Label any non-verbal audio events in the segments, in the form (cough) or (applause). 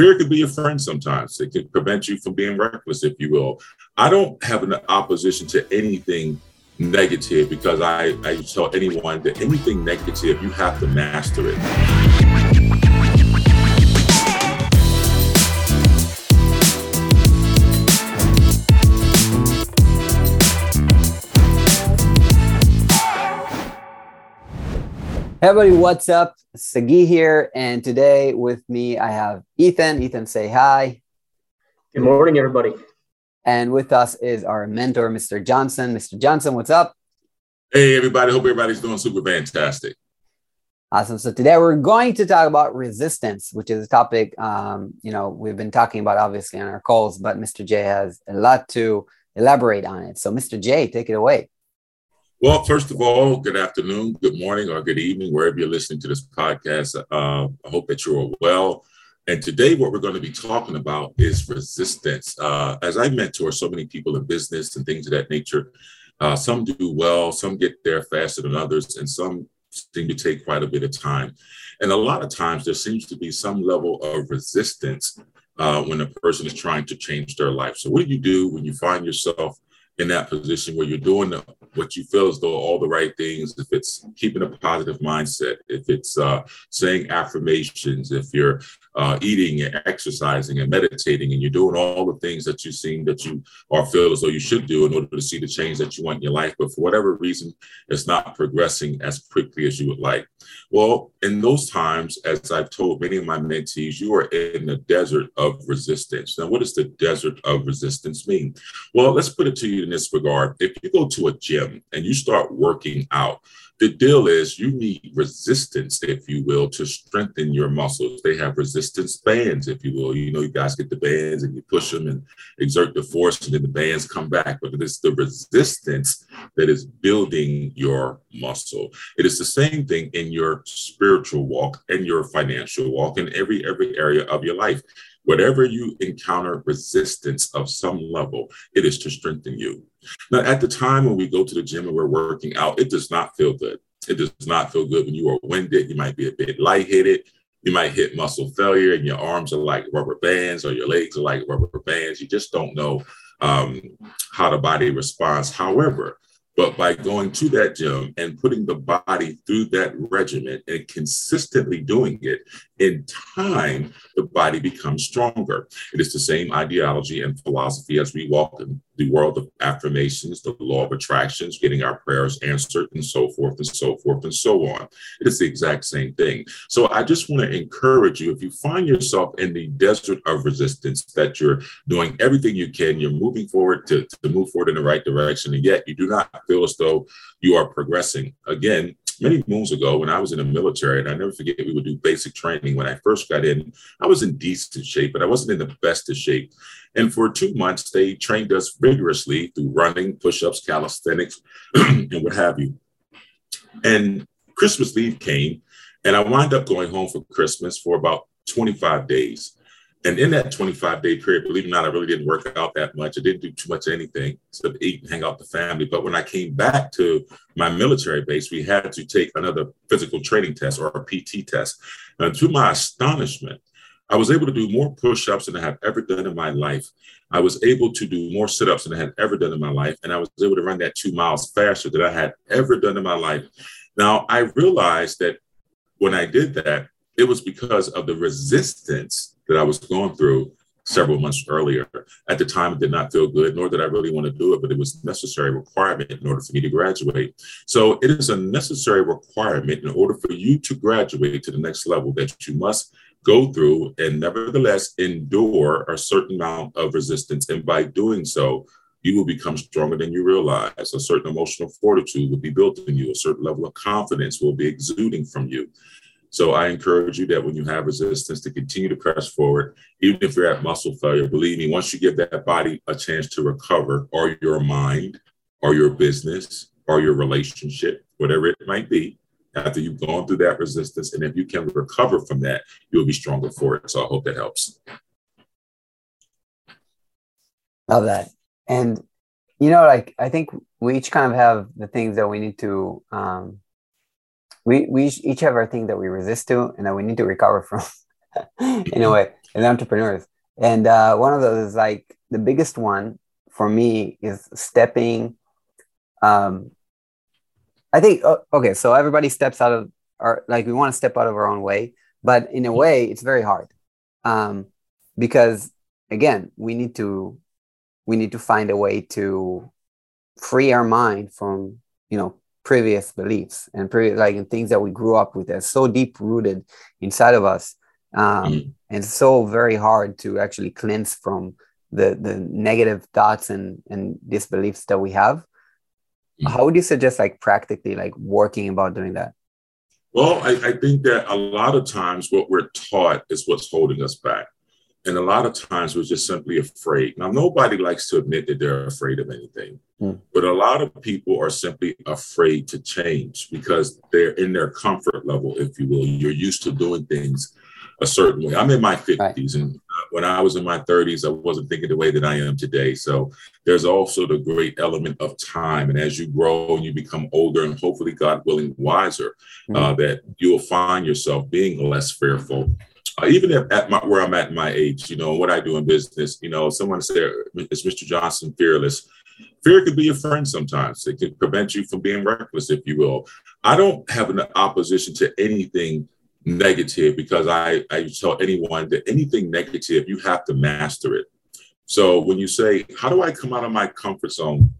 Fear could be a friend sometimes. It could prevent you from being reckless, if you will. I don't have an opposition to anything negative because I, I tell anyone that anything negative, you have to master it. Hey everybody, what's up? Sagi here, and today with me I have Ethan. Ethan, say hi. Good morning, everybody. And with us is our mentor, Mr. Johnson. Mr. Johnson, what's up? Hey everybody, hope everybody's doing super fantastic. Awesome. So today we're going to talk about resistance, which is a topic um, you know we've been talking about obviously on our calls, but Mr. J has a lot to elaborate on it. So Mr. J, take it away. Well, first of all, good afternoon, good morning, or good evening, wherever you're listening to this podcast. Uh, I hope that you're well. And today, what we're going to be talking about is resistance. Uh, as I mentor so many people in business and things of that nature, uh, some do well, some get there faster than others, and some seem to take quite a bit of time. And a lot of times, there seems to be some level of resistance uh, when a person is trying to change their life. So, what do you do when you find yourself in that position where you're doing the, what you feel as though all the right things, if it's keeping a positive mindset, if it's uh, saying affirmations, if you're uh, eating and exercising and meditating and you're doing all the things that you seem that you are feel as though you should do in order to see the change that you want in your life, but for whatever reason, it's not progressing as quickly as you would like. Well, in those times, as I've told many of my mentees, you are in the desert of resistance. Now, what does the desert of resistance mean? Well, let's put it to you in this regard. If you go to a gym and you start working out, the deal is you need resistance, if you will, to strengthen your muscles. They have resistance bands, if you will. You know, you guys get the bands and you push them and exert the force, and then the bands come back. But it is the resistance that is building your muscle. It is the same thing in your spiritual walk and your financial walk in every every area of your life. Whatever you encounter resistance of some level, it is to strengthen you. Now, at the time when we go to the gym and we're working out, it does not feel good. It does not feel good when you are winded. You might be a bit lightheaded. You might hit muscle failure and your arms are like rubber bands or your legs are like rubber bands. You just don't know um, how the body responds. However, but by going to that gym and putting the body through that regimen and consistently doing it, in time, the body becomes stronger. It is the same ideology and philosophy as we walk in the world of affirmations, the law of attractions, getting our prayers answered, and so forth and so forth and so on. It is the exact same thing. So I just want to encourage you if you find yourself in the desert of resistance, that you're doing everything you can, you're moving forward to, to move forward in the right direction, and yet you do not feel as though you are progressing. Again, many moons ago when I was in the military, and I never forget, we would do basic training. When I first got in, I was in decent shape, but I wasn't in the best of shape. And for two months, they trained us rigorously through running, push ups, calisthenics, (clears throat) and what have you. And Christmas Eve came, and I wound up going home for Christmas for about 25 days. And in that 25 day period, believe it or not, I really didn't work out that much. I didn't do too much anything except eat and hang out with the family. But when I came back to my military base, we had to take another physical training test or a PT test. And to my astonishment, I was able to do more push ups than I have ever done in my life. I was able to do more sit ups than I had ever done in my life. And I was able to run that two miles faster than I had ever done in my life. Now, I realized that when I did that, it was because of the resistance that I was going through several months earlier. At the time, it did not feel good, nor did I really want to do it, but it was a necessary requirement in order for me to graduate. So it is a necessary requirement in order for you to graduate to the next level that you must go through and nevertheless endure a certain amount of resistance. And by doing so, you will become stronger than you realize. A certain emotional fortitude will be built in you. A certain level of confidence will be exuding from you. So I encourage you that when you have resistance to continue to press forward, even if you're at muscle failure, believe me, once you give that body a chance to recover, or your mind, or your business, or your relationship, whatever it might be, after you've gone through that resistance, and if you can recover from that, you'll be stronger for it. So I hope that helps. Love that. And you know, like I think we each kind of have the things that we need to um, we we each have our thing that we resist to and that we need to recover from (laughs) in a way and entrepreneurs. And uh, one of those is like the biggest one for me is stepping. Um, I think uh, okay, so everybody steps out of our like we want to step out of our own way, but in a way, it's very hard um, because again, we need to we need to find a way to free our mind from you know previous beliefs and previous like in things that we grew up with that's so deep rooted inside of us um, mm. and so very hard to actually cleanse from the the negative thoughts and and disbeliefs that we have mm. how would you suggest like practically like working about doing that well I, I think that a lot of times what we're taught is what's holding us back and a lot of times we're just simply afraid. Now, nobody likes to admit that they're afraid of anything, mm. but a lot of people are simply afraid to change because they're in their comfort level, if you will. You're used to doing things a certain way. I'm in my 50s, right. and uh, when I was in my 30s, I wasn't thinking the way that I am today. So there's also the great element of time. And as you grow and you become older and hopefully, God willing, wiser, mm. uh, that you'll find yourself being less fearful Uh, even at, at my, where I'm at my age, you know, what I do in business, you know, someone said, is Mr. Johnson fearless? Fear could be a friend sometimes. It can prevent you from being reckless, if you will. I don't have an opposition to anything negative because I, I tell anyone that anything negative, you have to master it. So when you say, how do I come out of my comfort zone?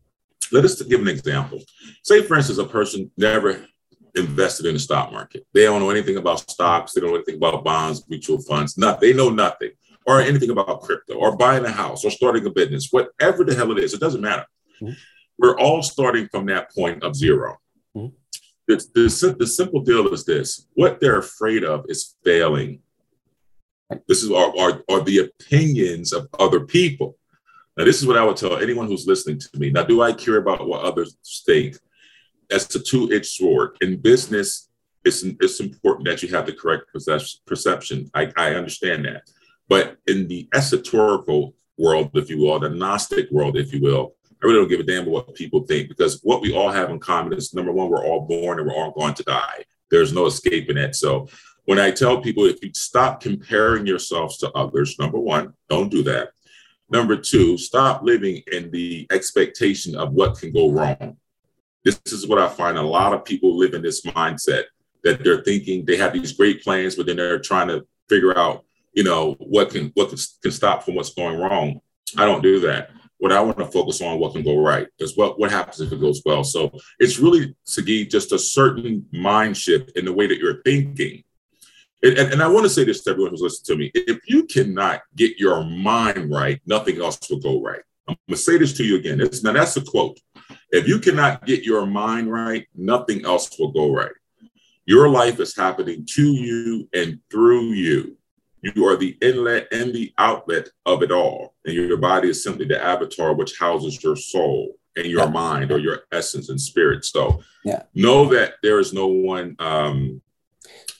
Let us give an example. Say, for instance, a person never invested in the stock market. They don't know anything about stocks. They don't know anything about bonds, mutual funds. Nothing. They know nothing or anything about crypto or buying a house or starting a business, whatever the hell it is. It doesn't matter. Mm-hmm. We're all starting from that point of 0 mm-hmm. the, the, the simple deal is this what they're afraid of is failing. This is are, are, are the opinions of other people. Now, this is what I would tell anyone who's listening to me. Now, do I care about what others think? That's a two-edged sword. In business, it's, it's important that you have the correct perception. I, I understand that. But in the esoterical world, if you will, the Gnostic world, if you will, I really don't give a damn what people think because what we all have in common is number one, we're all born and we're all going to die. There's no escaping it. So when I tell people if you stop comparing yourselves to others, number one, don't do that. Number two, stop living in the expectation of what can go wrong. This is what I find a lot of people live in this mindset that they're thinking they have these great plans, but then they're trying to figure out, you know, what can what can, stop from what's going wrong. I don't do that. What I want to focus on what can go right is what what happens if it goes well. So it's really Sagi just a certain mind shift in the way that you're thinking. And, and, and I want to say this to everyone who's listening to me: if you cannot get your mind right, nothing else will go right. I'm going to say this to you again. It's, now that's a quote. If you cannot get your mind right, nothing else will go right. Your life is happening to you and through you. You are the inlet and the outlet of it all. And your body is simply the avatar which houses your soul and your yeah. mind or your essence and spirit. So yeah. know that there is no one um,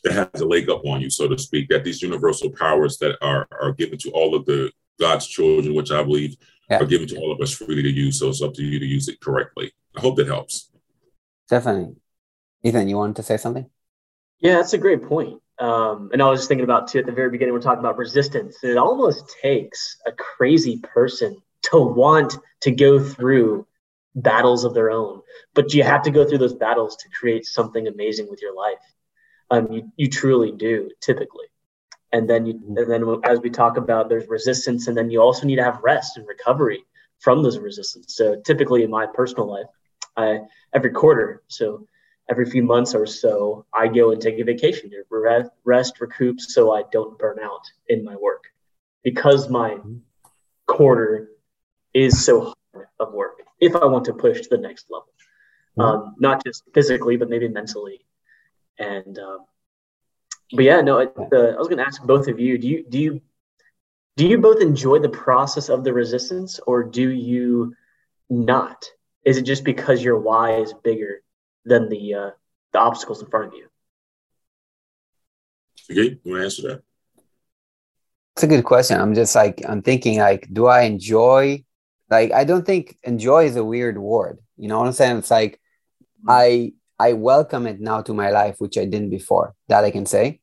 that has a leg up on you, so to speak, that these universal powers that are, are given to all of the God's children, which I believe yeah. are given to all of us freely to use. So it's up to you to use it correctly. I hope that helps. Definitely. Ethan, you wanted to say something? Yeah, that's a great point. Um, and I was just thinking about too at the very beginning, we're talking about resistance. It almost takes a crazy person to want to go through battles of their own, but you have to go through those battles to create something amazing with your life. Um, you, you truly do typically and then you mm-hmm. and then as we talk about there's resistance and then you also need to have rest and recovery from those resistance so typically in my personal life i every quarter so every few months or so i go and take a vacation to rest, recoup so i don't burn out in my work because my mm-hmm. quarter is so hard of work if i want to push to the next level mm-hmm. um, not just physically but maybe mentally and um, but yeah, no, it, uh, I was going to ask both of you. Do you do you do you both enjoy the process of the resistance, or do you not? Is it just because your why is bigger than the uh, the obstacles in front of you? Okay, you want to answer that? It's a good question. I'm just like I'm thinking like, do I enjoy? Like, I don't think enjoy is a weird word. You know what I'm saying? It's like I I welcome it now to my life, which I didn't before. That I can say.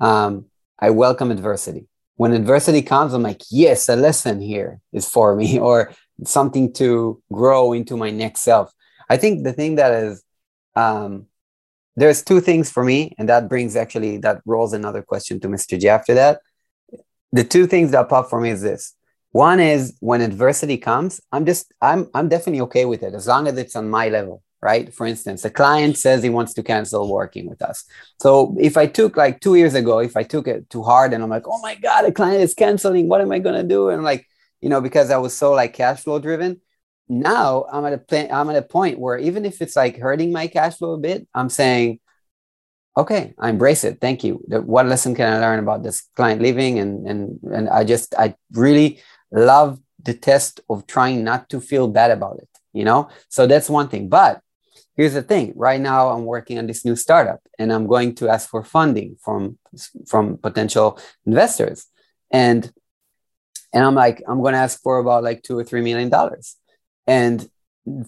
Um, I welcome adversity. when adversity comes, I'm like, yes, a lesson here is for me, (laughs) or something to grow into my next self. I think the thing that is, um, there's two things for me, and that brings actually that rolls another question to Mr. J after that. The two things that pop for me is this. One is when adversity comes, I'm just I'm I'm definitely okay with it as long as it's on my level right? For instance, a client says he wants to cancel working with us. So if I took like two years ago, if I took it too hard and I'm like, oh my God, a client is canceling, what am I gonna do? And like, you know, because I was so like cash flow driven. Now I'm at a point, I'm at a point where even if it's like hurting my cash flow a bit, I'm saying, okay, I embrace it. Thank you. What lesson can I learn about this client leaving? And and and I just I really love the test of trying not to feel bad about it. You know, so that's one thing. But here's the thing right now i'm working on this new startup and i'm going to ask for funding from from potential investors. And and i'm like i'm going to ask for about like two or three million dollars. And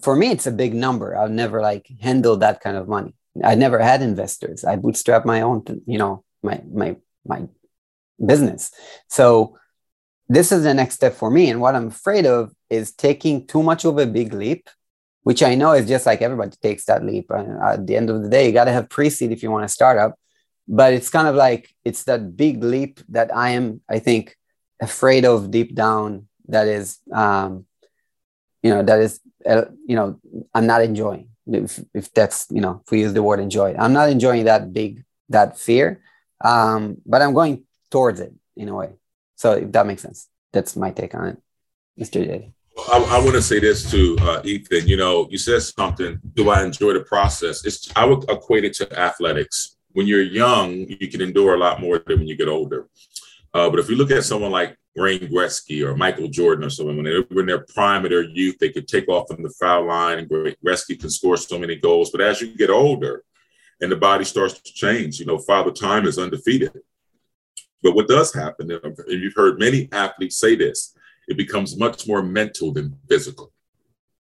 for me it's a big number. I've never like handled that kind of money. I never had investors. I bootstrap my own you know my my my business. So this is the next step for me. And what i'm afraid of is taking too much of a big leap which I know is just like everybody takes that leap. And at the end of the day, you got to have pre-seed if you want to start up. But it's kind of like it's that big leap that I am, I think, afraid of deep down. That is, um, you know, that is, uh, you know, I'm not enjoying. If, if that's, you know, if we use the word enjoy, I'm not enjoying that big that fear, um, but I'm going towards it in a way. So if that makes sense, that's my take on it, Mr. J. I, I want to say this to uh, Ethan. You know, you said something. Do I enjoy the process? It's I would equate it to athletics. When you're young, you can endure a lot more than when you get older. Uh, but if you look at someone like Wayne Gretzky or Michael Jordan or someone, when they were in their prime of their youth, they could take off from the foul line and Gretzky can score so many goals. But as you get older and the body starts to change, you know, Father Time is undefeated. But what does happen, and you've heard many athletes say this, it becomes much more mental than physical.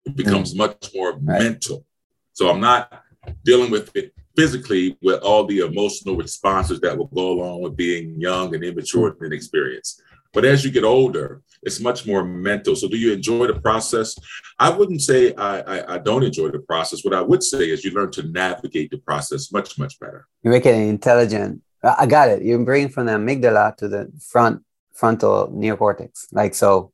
It becomes mm. much more right. mental. So I'm not dealing with it physically with all the emotional responses that will go along with being young and immature mm. and inexperienced. But as you get older, it's much more mental. So, do you enjoy the process? I wouldn't say I, I, I, don't enjoy the process. What I would say is you learn to navigate the process much, much better. You make it intelligent. I got it. You bring from the amygdala to the front frontal neocortex. Like so.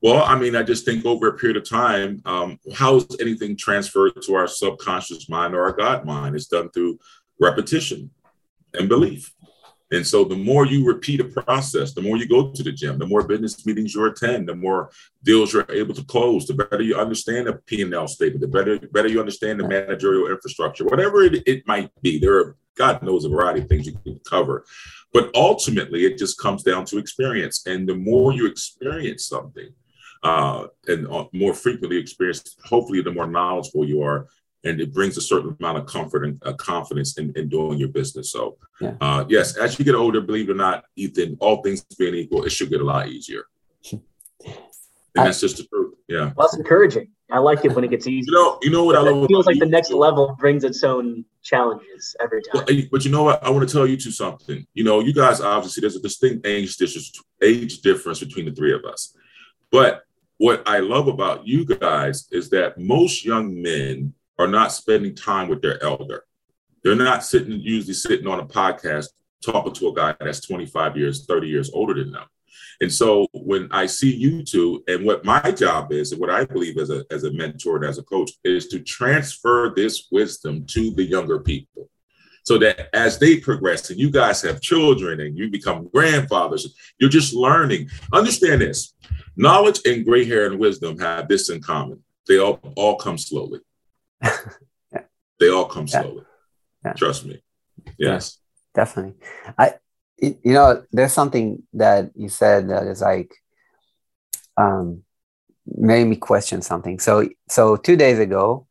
Well, I mean, I just think over a period of time, um, how is anything transferred to our subconscious mind or our God mind? It's done through repetition and belief. And so the more you repeat a process, the more you go to the gym, the more business meetings you attend, the more deals you're able to close, the better you understand the P&L statement, the better, better you understand the managerial infrastructure, whatever it, it might be. There are, God knows, a variety of things you can cover. But ultimately, it just comes down to experience. And the more you experience something, uh, and uh, more frequently experience, hopefully, the more knowledgeable you are. And it brings a certain amount of comfort and uh, confidence in, in doing your business. So, yeah. uh, yes, as you get older, believe it or not, Ethan, all things being equal, it should get a lot easier. (laughs) And that's just the truth. Yeah. Well, that's encouraging. I like it when it gets easy. You know, you know what I love. It feels like the next level brings its own challenges every time. But, you know what? I want to tell you two something. You know, you guys obviously there's a distinct age difference, age difference between the three of us. But what I love about you guys is that most young men are not spending time with their elder. They're not sitting, usually sitting on a podcast talking to a guy that's 25 years, 30 years older than them. And so when I see you two, and what my job is, and what I believe as a, as a mentor and as a coach, is to transfer this wisdom to the younger people so that as they progress and you guys have children and you become grandfathers, you're just learning. Understand this knowledge and gray hair and wisdom have this in common they all, all come slowly. yeah. (laughs) They all come slowly. Yeah. Trust me. Yes. Yeah, definitely. I, you know, there's something that you said that is like, um, made me question something. So, so two days ago,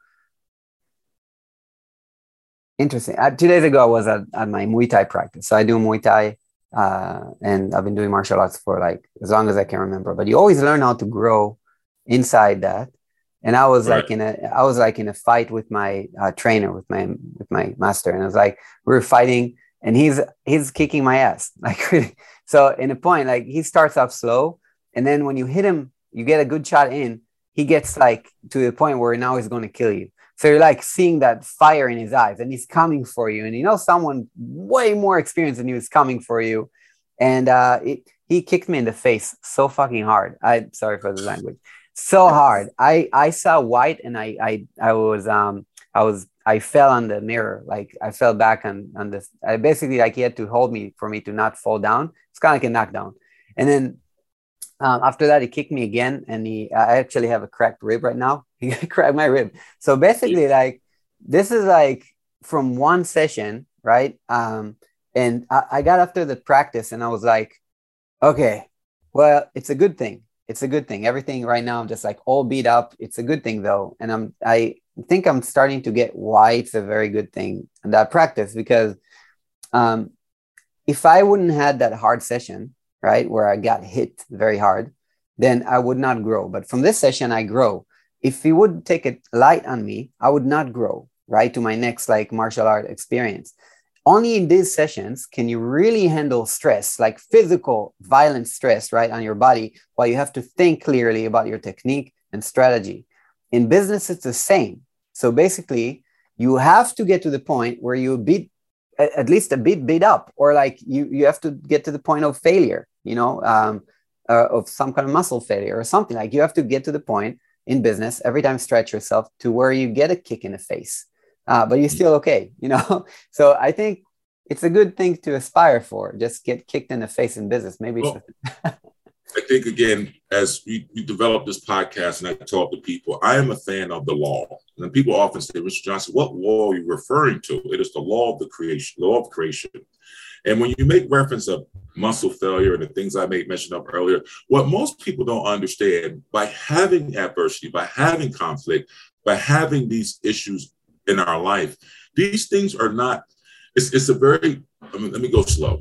interesting. Uh, two days ago, I was at, at my Muay Thai practice. So I do Muay Thai, uh, and I've been doing martial arts for like as long as I can remember. But you always learn how to grow inside that. And I was right. like in a, I was like in a fight with my uh, trainer, with my with my master, and I was like, we were fighting, and he's he's kicking my ass. (laughs) Like so in a point like he starts off slow and then when you hit him you get a good shot in he gets like to the point where now he's going to kill you. So you're like seeing that fire in his eyes and he's coming for you and you know someone way more experienced than you is coming for you. And uh it, he kicked me in the face so fucking hard. I sorry for the language. So hard. I i saw white and i i i was um i was I fell on the mirror. Like I fell back on on this. I basically like he had to hold me for me to not fall down. It's kind of like a knockdown. And then um, after that, he kicked me again, and he. I actually have a cracked rib right now. (laughs) He cracked my rib. So basically, like this is like from one session, right? Um, and I, I got after the practice, and I was like, okay, well, it's a good thing. It's a good thing. Everything right now, I'm just like all beat up. It's a good thing though, and I'm I think I'm starting to get why it's a very good thing that practice because um, if I wouldn't had that hard session, right, where I got hit very hard, then I would not grow. But from this session, I grow. If he would take it light on me, I would not grow, right, to my next like martial art experience. Only in these sessions can you really handle stress, like physical, violent stress, right, on your body, while you have to think clearly about your technique and strategy. In business, it's the same so basically, you have to get to the point where you beat at least a bit beat up, or like you you have to get to the point of failure, you know, um, uh, of some kind of muscle failure or something. Like you have to get to the point in business every time stretch yourself to where you get a kick in the face, uh, but you're still okay, (laughs) you know. so I think it's a good thing to aspire for. Just get kicked in the face in business. Maybe. Well, (laughs) I think again, as we, we develop this podcast and I talk to people, I am a fan of the law. And people often say, Mr. Johnson, what law are you referring to? It is the law of the creation, law of creation. And when you make reference of muscle failure and the things I made mention of earlier, what most people don't understand by having adversity, by having conflict, by having these issues in our life, these things are not, it's, it's a very, I mean, let me go slow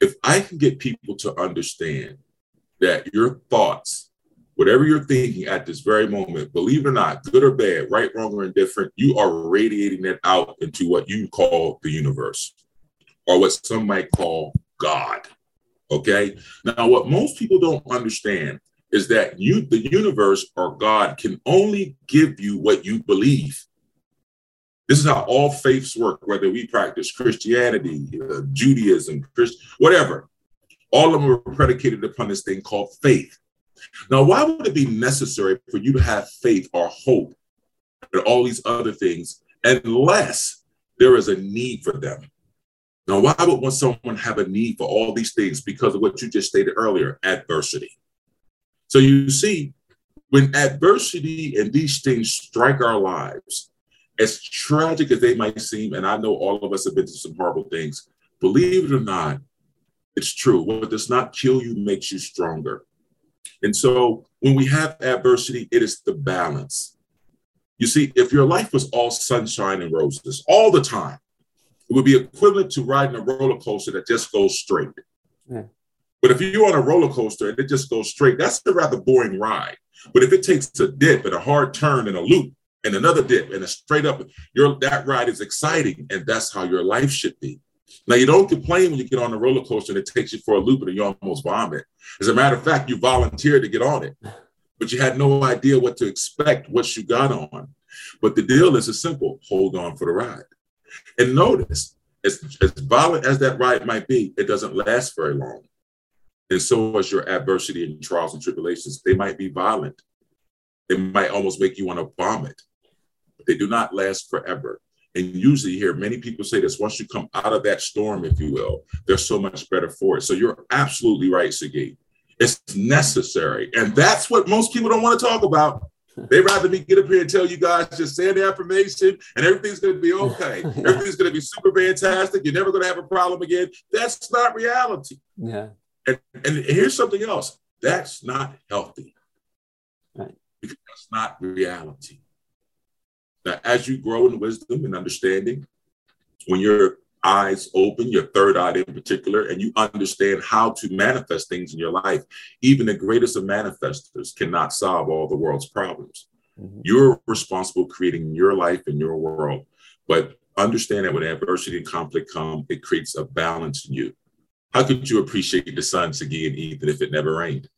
if I can get people to understand that your thoughts, whatever you're thinking at this very moment, believe it or not, good or bad, right, wrong, or indifferent, you are radiating that out into what you call the universe or what some might call God. Okay. Now, what most people don't understand is that you, the universe or God, can only give you what you believe. This is how all faiths work, whether we practice Christianity, uh, Judaism, Christ, whatever. All of them are predicated upon this thing called faith. Now, why would it be necessary for you to have faith or hope and all these other things unless there is a need for them? Now, why would someone have a need for all these things? Because of what you just stated earlier adversity. So you see, when adversity and these things strike our lives, as tragic as they might seem, and I know all of us have been through some horrible things, believe it or not, it's true. What does not kill you makes you stronger. And so when we have adversity, it is the balance. You see, if your life was all sunshine and roses all the time, it would be equivalent to riding a roller coaster that just goes straight. Yeah. But if you're on a roller coaster and it just goes straight, that's a rather boring ride. But if it takes a dip and a hard turn and a loop, and another dip and a straight up. Your that ride is exciting, and that's how your life should be. Now you don't complain when you get on the roller coaster and it takes you for a loop and you almost vomit. As a matter of fact, you volunteered to get on it, but you had no idea what to expect once you got on. But the deal is as simple: hold on for the ride. And notice, as, as violent as that ride might be, it doesn't last very long. And so as your adversity and trials and tribulations, they might be violent. They might almost make you want to vomit. But they do not last forever. And usually, hear many people say this once you come out of that storm, if you will, they're so much better for it. So you're absolutely right, Sagi. It's necessary. And that's what most people don't want to talk about. They'd rather me get up here and tell you guys just say the affirmation and everything's going to be okay. (laughs) Everything's going to be super fantastic. You're never going to have a problem again. That's not reality. Yeah. And, and here's something else that's not healthy. Because that's not reality that as you grow in wisdom and understanding, when your eyes open, your third eye in particular, and you understand how to manifest things in your life, even the greatest of manifestors cannot solve all the world's problems. Mm-hmm. You're responsible creating your life and your world. But understand that when adversity and conflict come, it creates a balance in you. How could you appreciate the sun, again, even if it never rained?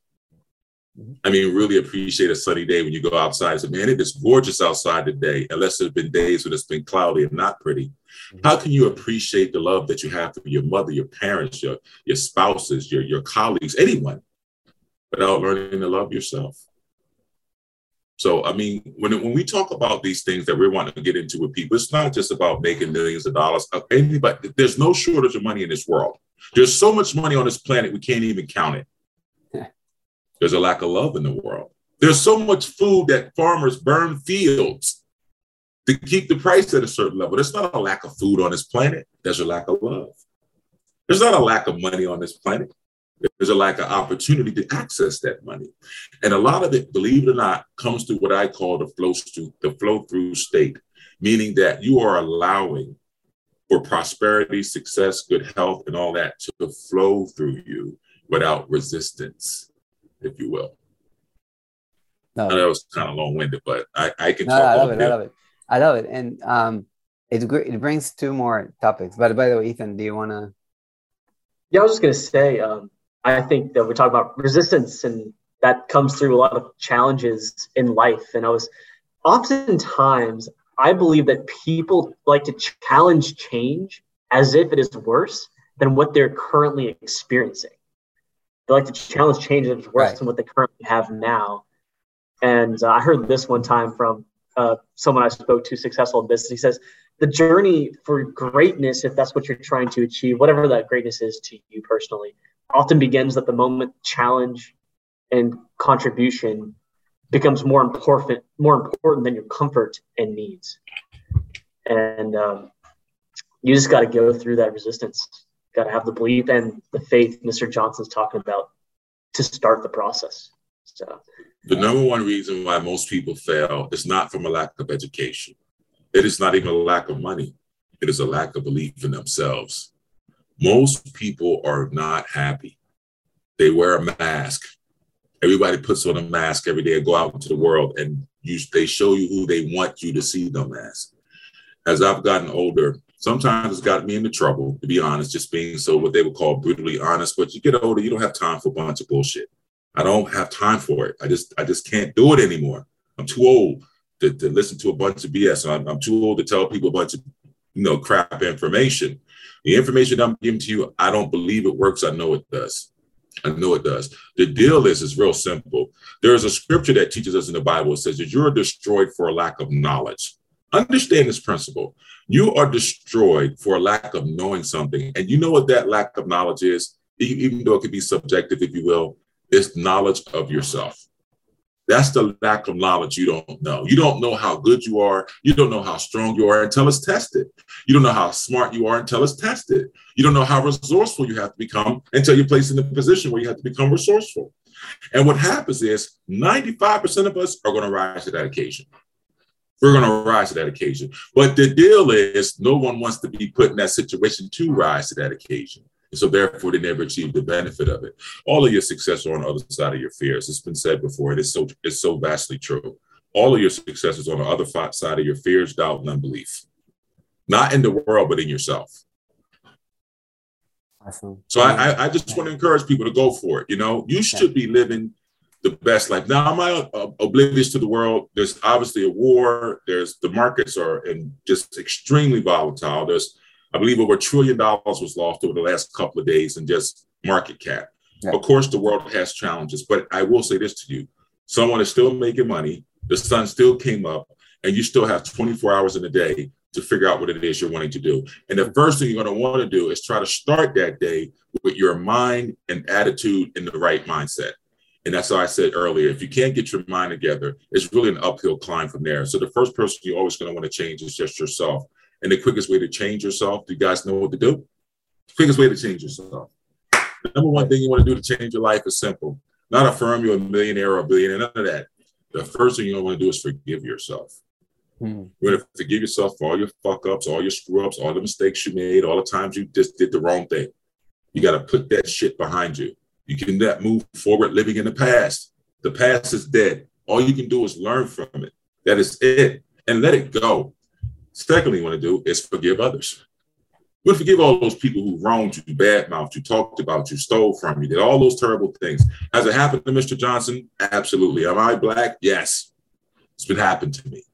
I mean, really appreciate a sunny day when you go outside and say, man, it is gorgeous outside today, unless there's been days when it's been cloudy and not pretty. Mm-hmm. How can you appreciate the love that you have for your mother, your parents, your, your spouses, your, your colleagues, anyone, without learning to love yourself? So, I mean, when, when we talk about these things that we're wanting to get into with people, it's not just about making millions of dollars. Anybody, there's no shortage of money in this world. There's so much money on this planet, we can't even count it. There's a lack of love in the world. There's so much food that farmers burn fields to keep the price at a certain level. There's not a lack of food on this planet. There's a lack of love. There's not a lack of money on this planet. There's a lack of opportunity to access that money. And a lot of it, believe it or not, comes through what I call the flow through, the flow through state, meaning that you are allowing for prosperity, success, good health, and all that to flow through you without resistance if you will. No, that was kind of long winded, but I, I can no, talk. I love it. I love it. I love it. And um, it, it brings two more topics. But by the way, Ethan, do you want to? Yeah, I was just going to say, um, I think that we talk about resistance and that comes through a lot of challenges in life. And I was oftentimes, I believe that people like to challenge change as if it is worse than what they're currently experiencing they like to challenge change that's worse right. than what they currently have now. And uh, I heard this one time from uh, someone I spoke to, successful in business. He says, the journey for greatness, if that's what you're trying to achieve, whatever that greatness is to you personally, often begins at the moment challenge and contribution becomes more important, more important than your comfort and needs. And um, you just got to go through that resistance got to have the belief and the faith Mr. Johnson's talking about to start the process. So the number one reason why most people fail is not from a lack of education. It is not even a lack of money. It is a lack of belief in themselves. Most people are not happy. They wear a mask. Everybody puts on a mask every day and go out into the world and you, they show you who they want you to see them as. As I've gotten older, sometimes it's got me into trouble, to be honest, just being so what they would call brutally honest. But you get older, you don't have time for a bunch of bullshit. I don't have time for it. I just I just can't do it anymore. I'm too old to, to listen to a bunch of BS. I'm, I'm too old to tell people a bunch of you know crap information. The information I'm giving to you, I don't believe it works. I know it does. I know it does. The deal is, is real simple. There is a scripture that teaches us in the Bible. It says that you're destroyed for a lack of knowledge. Understand this principle. You are destroyed for a lack of knowing something. And you know what that lack of knowledge is? Even though it could be subjective, if you will, it's knowledge of yourself. That's the lack of knowledge you don't know. You don't know how good you are. You don't know how strong you are until it's tested. You don't know how smart you are until it's tested. You don't know how resourceful you have to become until you're placed in a position where you have to become resourceful. And what happens is 95% of us are going to rise to that occasion. We're going to rise to that occasion. But the deal is, no one wants to be put in that situation to rise to that occasion. And so therefore, they never achieve the benefit of it. All of your success are on the other side of your fears. It's been said before. It is so it's so vastly true. All of your success is on the other side of your fears, doubt, and unbelief. Not in the world, but in yourself. Awesome. So I, I just want to encourage people to go for it. You know, you should be living the best life. Now, am I uh, oblivious to the world? There's obviously a war. There's the markets are and just extremely volatile. There's, I believe, over a trillion dollars was lost over the last couple of days in just market cap. Yeah. Of course, the world has challenges, but I will say this to you: someone is still making money. The sun still came up, and you still have 24 hours in a day to figure out what it is you're wanting to do. And the first thing you're going to want to do is try to start that day with your mind and attitude in the right mindset. And that's why I said earlier, if you can't get your mind together, it's really an uphill climb from there. So the first person you're always going to want to change is just yourself. And the quickest way to change yourself, do you guys know what to do? The quickest way to change yourself. The number one thing you want to do to change your life is simple. Not affirm you're a millionaire or a billionaire, none of that. The first thing you want to do is forgive yourself. Hmm. You're going to forgive yourself for all your fuck ups, all your screw ups, all the mistakes you made, all the times you just did the wrong thing. You got to put that shit behind you. You cannot move forward living in the past. The past is dead. All you can do is learn from it. That is it. And let it go. Secondly, you want to do is forgive others. You forgive all those people who wronged you, badmouthed you, talked about you, stole from you, did all those terrible things. Has it happened to Mr. Johnson? Absolutely. Am I black? Yes. It's been happened to me.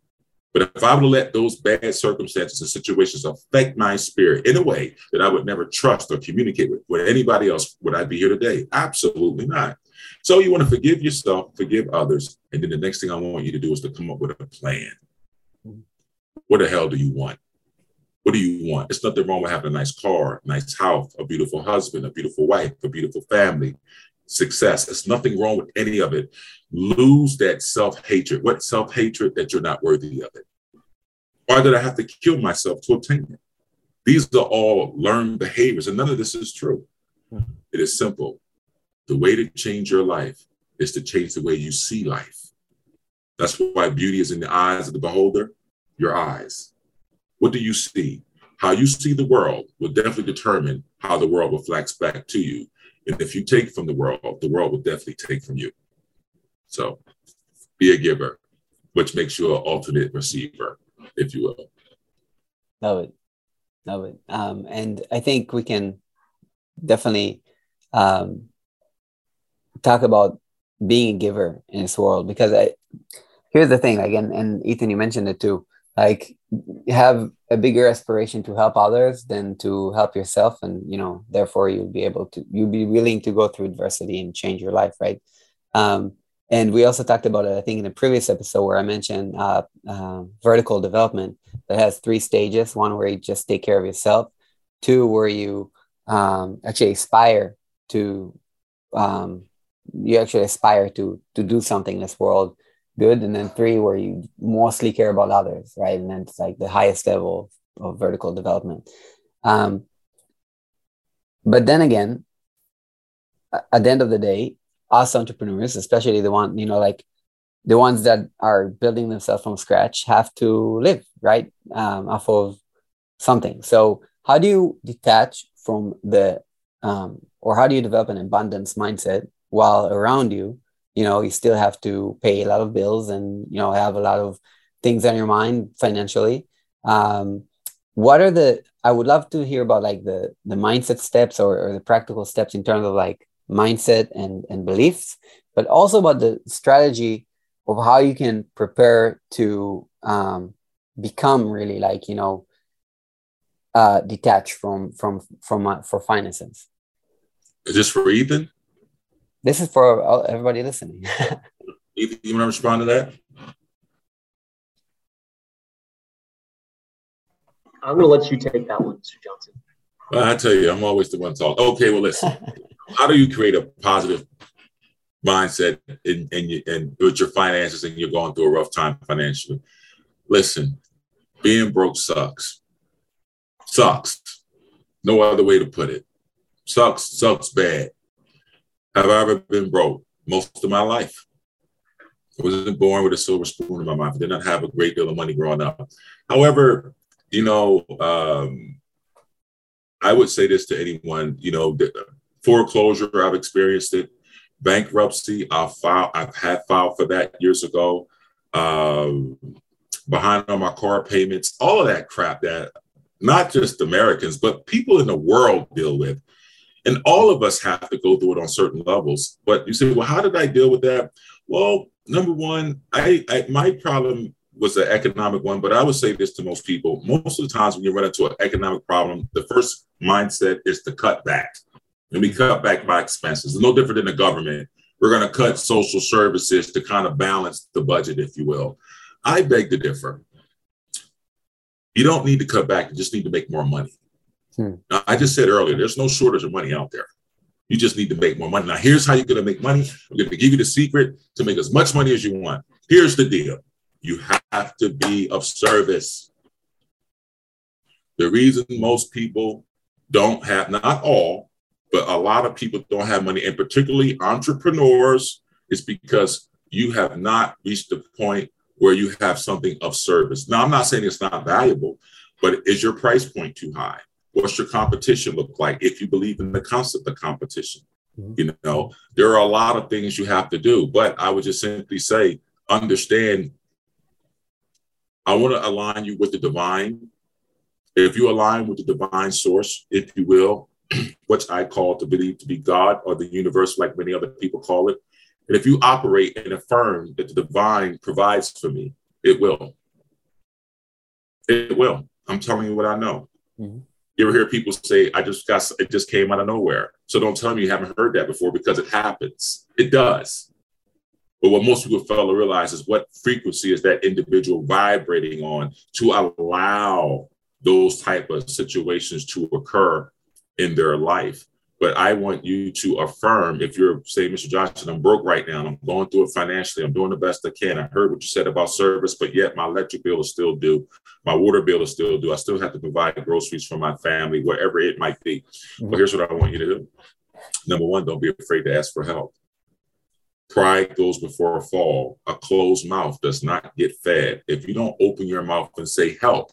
But if I were to let those bad circumstances and situations affect my spirit in a way that I would never trust or communicate with, with anybody else, would I be here today? Absolutely not. So you want to forgive yourself, forgive others. And then the next thing I want you to do is to come up with a plan. What the hell do you want? What do you want? It's nothing wrong with having a nice car, nice house, a beautiful husband, a beautiful wife, a beautiful family, success. There's nothing wrong with any of it. Lose that self hatred. What self hatred that you're not worthy of it? Why did I have to kill myself to obtain it? These are all learned behaviors, and none of this is true. Mm-hmm. It is simple. The way to change your life is to change the way you see life. That's why beauty is in the eyes of the beholder, your eyes. What do you see? How you see the world will definitely determine how the world reflects back to you. And if you take from the world, the world will definitely take from you. So be a giver, which makes you an alternate receiver, if you will. Love it. Love it. Um, and I think we can definitely um, talk about being a giver in this world because I, here's the thing, again, and Ethan, you mentioned it too. Like have a bigger aspiration to help others than to help yourself, and you know, therefore you'll be able to you'll be willing to go through adversity and change your life, right? Um, and we also talked about it, I think, in a previous episode where I mentioned uh, uh, vertical development that has three stages: one where you just take care of yourself, two where you um, actually aspire to um, you actually aspire to to do something in this world good. And then three where you mostly care about others right? And then it's like the highest level of, vertical development. Um, but then again at the end of the day us entrepreneurs especially the one you know like the ones that are building themselves from scratch have to live right? Um, off of something. So how do you detach from the um, or how do you develop an abundance mindset while around you? You know you still have to pay a lot of bills and you know have a lot of things on your mind financially. Um, what are the i would love to hear about like the the mindset steps or, or the practical steps in terms of like mindset and and beliefs but also about the strategy of how you can prepare to um, become really like you know uh, detached from from from uh, for finances is this for ethan this is for everybody listening. (laughs) you, you want to respond to that? I'm going to let you take that one, Mr. Johnson. I tell you, I'm always the one talking. Okay, well, listen. (laughs) How do you create a positive mindset in, in, in, in with your finances and you're going through a rough time financially? Listen, being broke sucks. Sucks. No other way to put it. Sucks, sucks bad. Have I ever been broke? Most of my life. I wasn't born with a silver spoon in my mouth. I did not have a great deal of money growing up. However, you know, um, I would say this to anyone, you know, foreclosure, I've experienced it. Bankruptcy, I've filed, I've had filed for that years ago. Um, behind on my car payments, all of that crap that not just Americans, but people in the world deal with. And all of us have to go through it on certain levels. But you say, well, how did I deal with that? Well, number one, I, I my problem was an economic one, but I would say this to most people. Most of the times when you run into an economic problem, the first mindset is to cut back. And we cut back my expenses. It's no different than the government. We're going to cut social services to kind of balance the budget, if you will. I beg to differ. You don't need to cut back, you just need to make more money. Hmm. Now, I just said earlier, there's no shortage of money out there. You just need to make more money. Now, here's how you're going to make money. I'm going to give you the secret to make as much money as you want. Here's the deal you have to be of service. The reason most people don't have, not all, but a lot of people don't have money, and particularly entrepreneurs, is because you have not reached the point where you have something of service. Now, I'm not saying it's not valuable, but is your price point too high? What's your competition look like if you believe in the concept of competition? Mm-hmm. You know, there are a lot of things you have to do, but I would just simply say, understand I want to align you with the divine. If you align with the divine source, if you will, (clears throat) which I call to believe to be God or the universe, like many other people call it, and if you operate and affirm that the divine provides for me, it will. It will. I'm telling you what I know. Mm-hmm. You ever hear people say, I just got, it just came out of nowhere. So don't tell me you haven't heard that before because it happens. It does. But what most people fail to realize is what frequency is that individual vibrating on to allow those type of situations to occur in their life. But I want you to affirm if you're saying, Mr. Johnson, I'm broke right now. I'm going through it financially. I'm doing the best I can. I heard what you said about service, but yet my electric bill is still due. My water bill is still due. I still have to provide groceries for my family, wherever it might be. Mm-hmm. But here's what I want you to do. Number one, don't be afraid to ask for help. Pride goes before a fall. A closed mouth does not get fed. If you don't open your mouth and say help,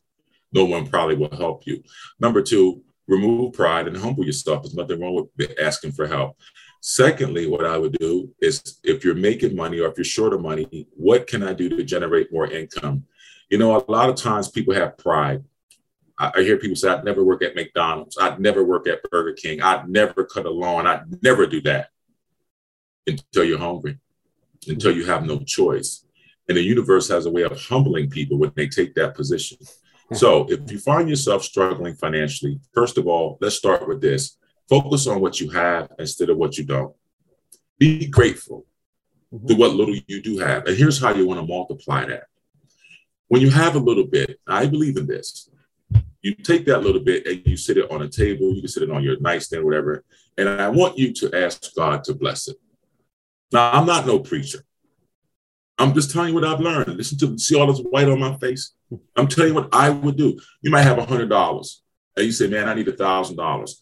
no one probably will help you. Number two, remove pride and humble yourself. There's nothing wrong with asking for help. Secondly, what I would do is if you're making money or if you're short of money, what can I do to generate more income? You know, a lot of times people have pride. I, hear people say, I'd never work at McDonald's. I'd never work at Burger King. I'd never cut a lawn. I'd never do that until you're hungry, until you have no choice. And the universe has a way of humbling people when they take that position. So if you find yourself struggling financially, first of all, let's start with this. Focus on what you have instead of what you don't. Be grateful mm-hmm. to what little you do have. And here's how you want to multiply that. When you have a little bit, I believe in this. You take that little bit and you sit it on a table, you can sit it on your nightstand, whatever. And I want you to ask God to bless it. Now, I'm not no preacher. I'm just telling you what I've learned. Listen to see all this white on my face. I'm telling you what I would do. You might have a hundred dollars, and you say, "Man, I need a thousand dollars."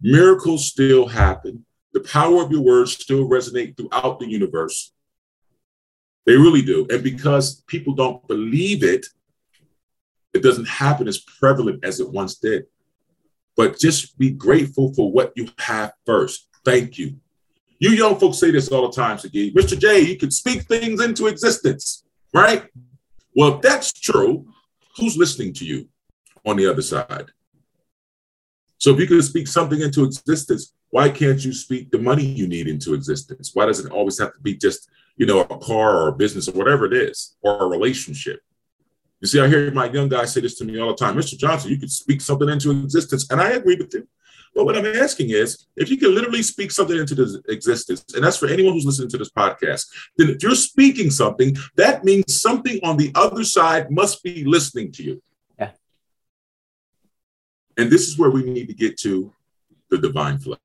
Miracles still happen. The power of your words still resonate throughout the universe. They really do, and because people don't believe it, it doesn't happen as prevalent as it once did. But just be grateful for what you have first. Thank you. You young folks say this all the time, Sagi. Mr. J, you can speak things into existence, right? Well, if that's true, who's listening to you on the other side? So if you can speak something into existence, why can't you speak the money you need into existence? Why does it always have to be just, you know, a car or a business or whatever it is, or a relationship? You see, I hear my young guy say this to me all the time, Mr. Johnson, you could speak something into existence. And I agree with him. But what I'm asking is, if you can literally speak something into existence, and that's for anyone who's listening to this podcast, then if you're speaking something, that means something on the other side must be listening to you. Yeah. And this is where we need to get to the divine flow.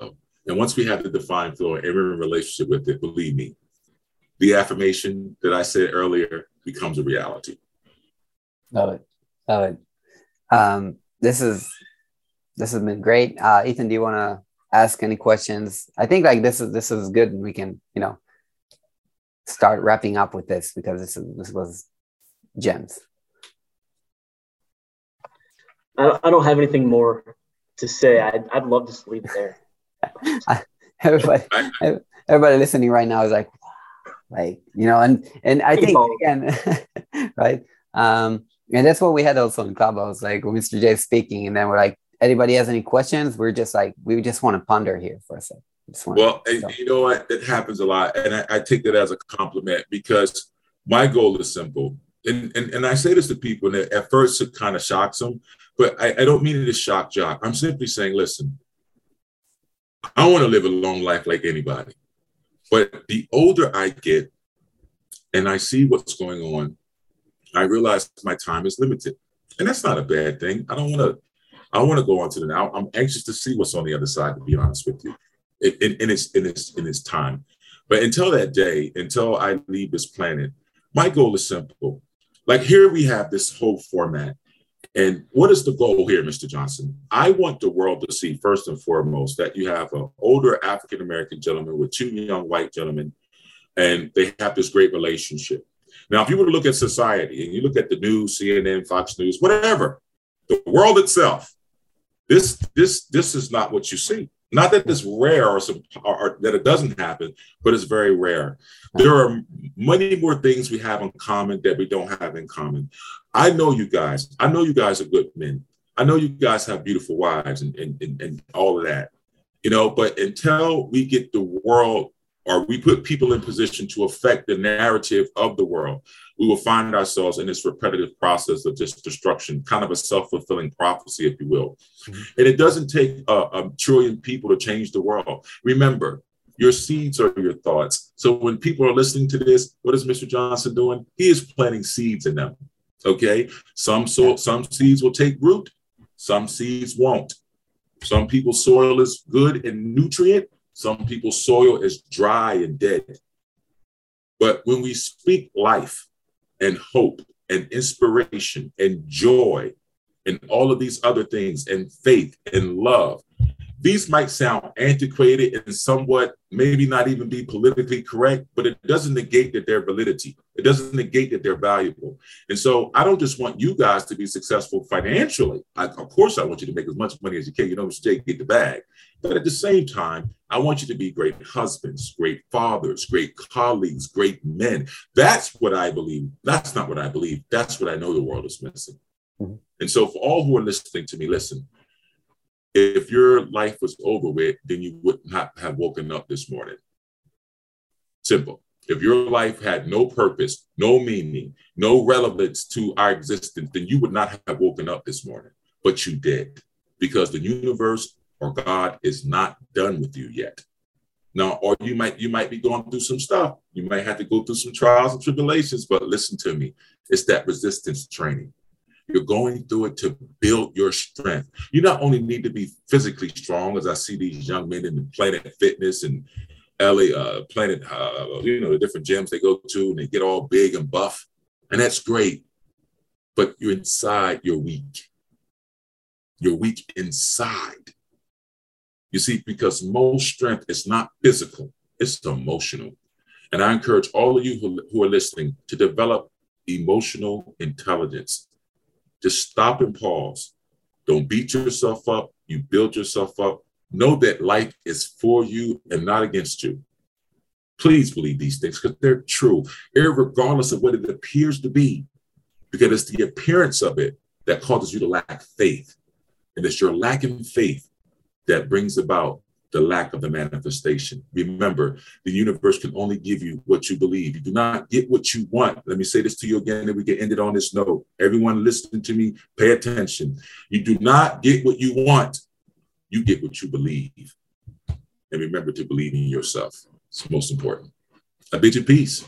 And once we have the divine flow and we're in relationship with it, believe me, the affirmation that I said earlier becomes a reality. Love it. Love it. Um, this is this has been great. Uh, Ethan, do you want to ask any questions? I think like this is this is good, and we can you know start wrapping up with this because this is, this was gems. I, I don't have anything more to say. I'd, I'd love to sleep there. (laughs) (laughs) everybody, everybody listening right now is like, like you know, and and I think again, (laughs) right. Um, and that's what we had also in Clubhouse, like when Mr. J is speaking, and then we're like, anybody has any questions, we're just like, we just want to ponder here for a second. Well, so. you know what? It happens a lot. And I, I, take that as a compliment because my goal is simple. And, and, and I say this to people, and at first it kind of shocks them, but I, I don't mean it as shock jock. I'm simply saying, listen, I want to live a long life like anybody. But the older I get and I see what's going on, I realize my time is limited. And that's not a bad thing. I don't want to I want to go on to the now. I'm anxious to see what's on the other side, to be honest with you, in, in, in, its, in, its, in its time. But until that day, until I leave this planet, my goal is simple. Like here we have this whole format. And what is the goal here, Mr. Johnson? I want the world to see, first and foremost, that you have an older African American gentleman with two young white gentlemen, and they have this great relationship. Now, if you were to look at society and you look at the news, CNN, Fox News, whatever, the world itself, this this this is not what you see. Not that it's rare or, some, or, or that it doesn't happen, but it's very rare. There are many more things we have in common that we don't have in common. I know you guys. I know you guys are good men. I know you guys have beautiful wives and, and, and, and all of that, you know, but until we get the world or we put people in position to affect the narrative of the world, we will find ourselves in this repetitive process of just destruction, kind of a self fulfilling prophecy, if you will. Mm-hmm. And it doesn't take a, a trillion people to change the world. Remember, your seeds are your thoughts. So when people are listening to this, what is Mr. Johnson doing? He is planting seeds in them. Okay. Some so some seeds will take root, some seeds won't. Some people's soil is good and nutrient, some people's soil is dry and dead. But when we speak life and hope and inspiration and joy and all of these other things and faith and love, these might sound antiquated and somewhat maybe not even be politically correct, but it doesn't negate that their validity. It doesn't negate that they're valuable. And so I don't just want you guys to be successful financially. I, of course, I want you to make as much money as you can. You know, stay get the bag. But at the same time, I want you to be great husbands, great fathers, great colleagues, great men. That's what I believe. That's not what I believe. That's what I know the world is missing. Mm-hmm. And so, for all who are listening to me, listen if your life was over with, then you would not have woken up this morning. Simple. If your life had no purpose, no meaning, no relevance to our existence, then you would not have woken up this morning. But you did because the universe or God is not done with you yet. Now, or you might you might be going through some stuff. You might have to go through some trials and tribulations, but listen to me. It's that resistance training. You're going through it to build your strength. You not only need to be physically strong, as I see these young men in Planet Fitness and LA, uh, Planet, uh, you know, the different gyms they go to, and they get all big and buff, and that's great. But you're inside, you're weak. You're weak inside. You see, because most strength is not physical, it's emotional. And I encourage all of you who, who are listening to develop emotional intelligence. Just stop and pause. Don't beat yourself up. You build yourself up. Know that life is for you and not against you. Please believe these things because they're true, regardless of what it appears to be, because it's the appearance of it that causes you to lack faith. And it's your lack in faith that brings about the lack of the manifestation. Remember, the universe can only give you what you believe. You do not get what you want. Let me say this to you again, and we can end it on this note. Everyone listening to me, pay attention. You do not get what you want, you get what you believe. And remember to believe in yourself. It's most important. I bid you peace.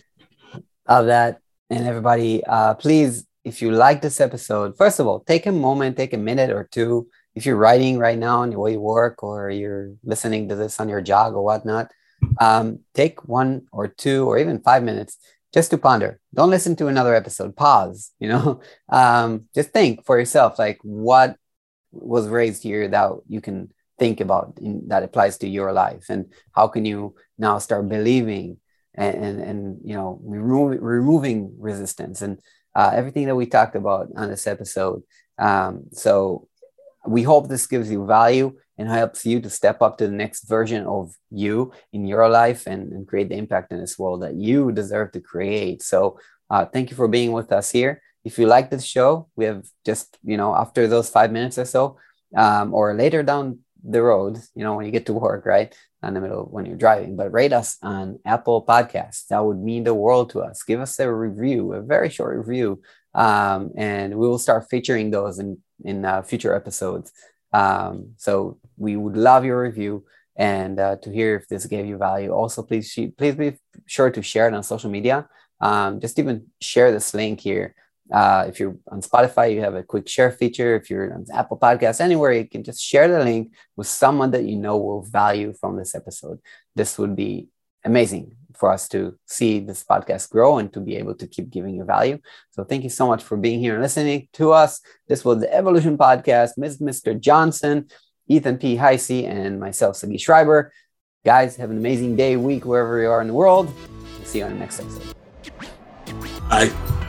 Of that. And everybody, uh, please, if you like this episode, first of all, take a moment, take a minute or two if you're writing right now on your way to work or you're listening to this on your jog or whatnot, um, take one or two or even five minutes just to ponder. Don't listen to another episode. Pause. You know, (laughs) um, just think for yourself, like what was raised here that you can think about in, that applies to your life, and how can you now start believing and and, and you know remove, removing resistance and uh, everything that we talked about on this episode. Um, so we hope this gives you value and helps you to step up to the next version of you in your life and, and create the impact in this world that you deserve to create. So, uh, thank you for being with us here. If you like this show, we have just, you know, after those five minutes or so, um, or later down the road, you know, when you get to work, right? In the middle when you're driving, but rate us on Apple Podcasts. That would mean the world to us. Give us a review, a very short review, um, and we will start featuring those in in uh, future episodes. Um, so we would love your review and uh, to hear if this gave you value. Also, please please be sure to share it on social media. Um, just even share this link here. Uh, if you're on Spotify, you have a quick share feature. If you're on Apple Podcasts, anywhere, you can just share the link with someone that you know will value from this episode. This would be amazing for us to see this podcast grow and to be able to keep giving you value. So thank you so much for being here and listening to us. This was the Evolution Podcast. Mr. Johnson, Ethan P. Heisey, and myself, Sagi Shrieber. Guys, have an amazing day, week, wherever you are in the world. See you on the next episode. Bye.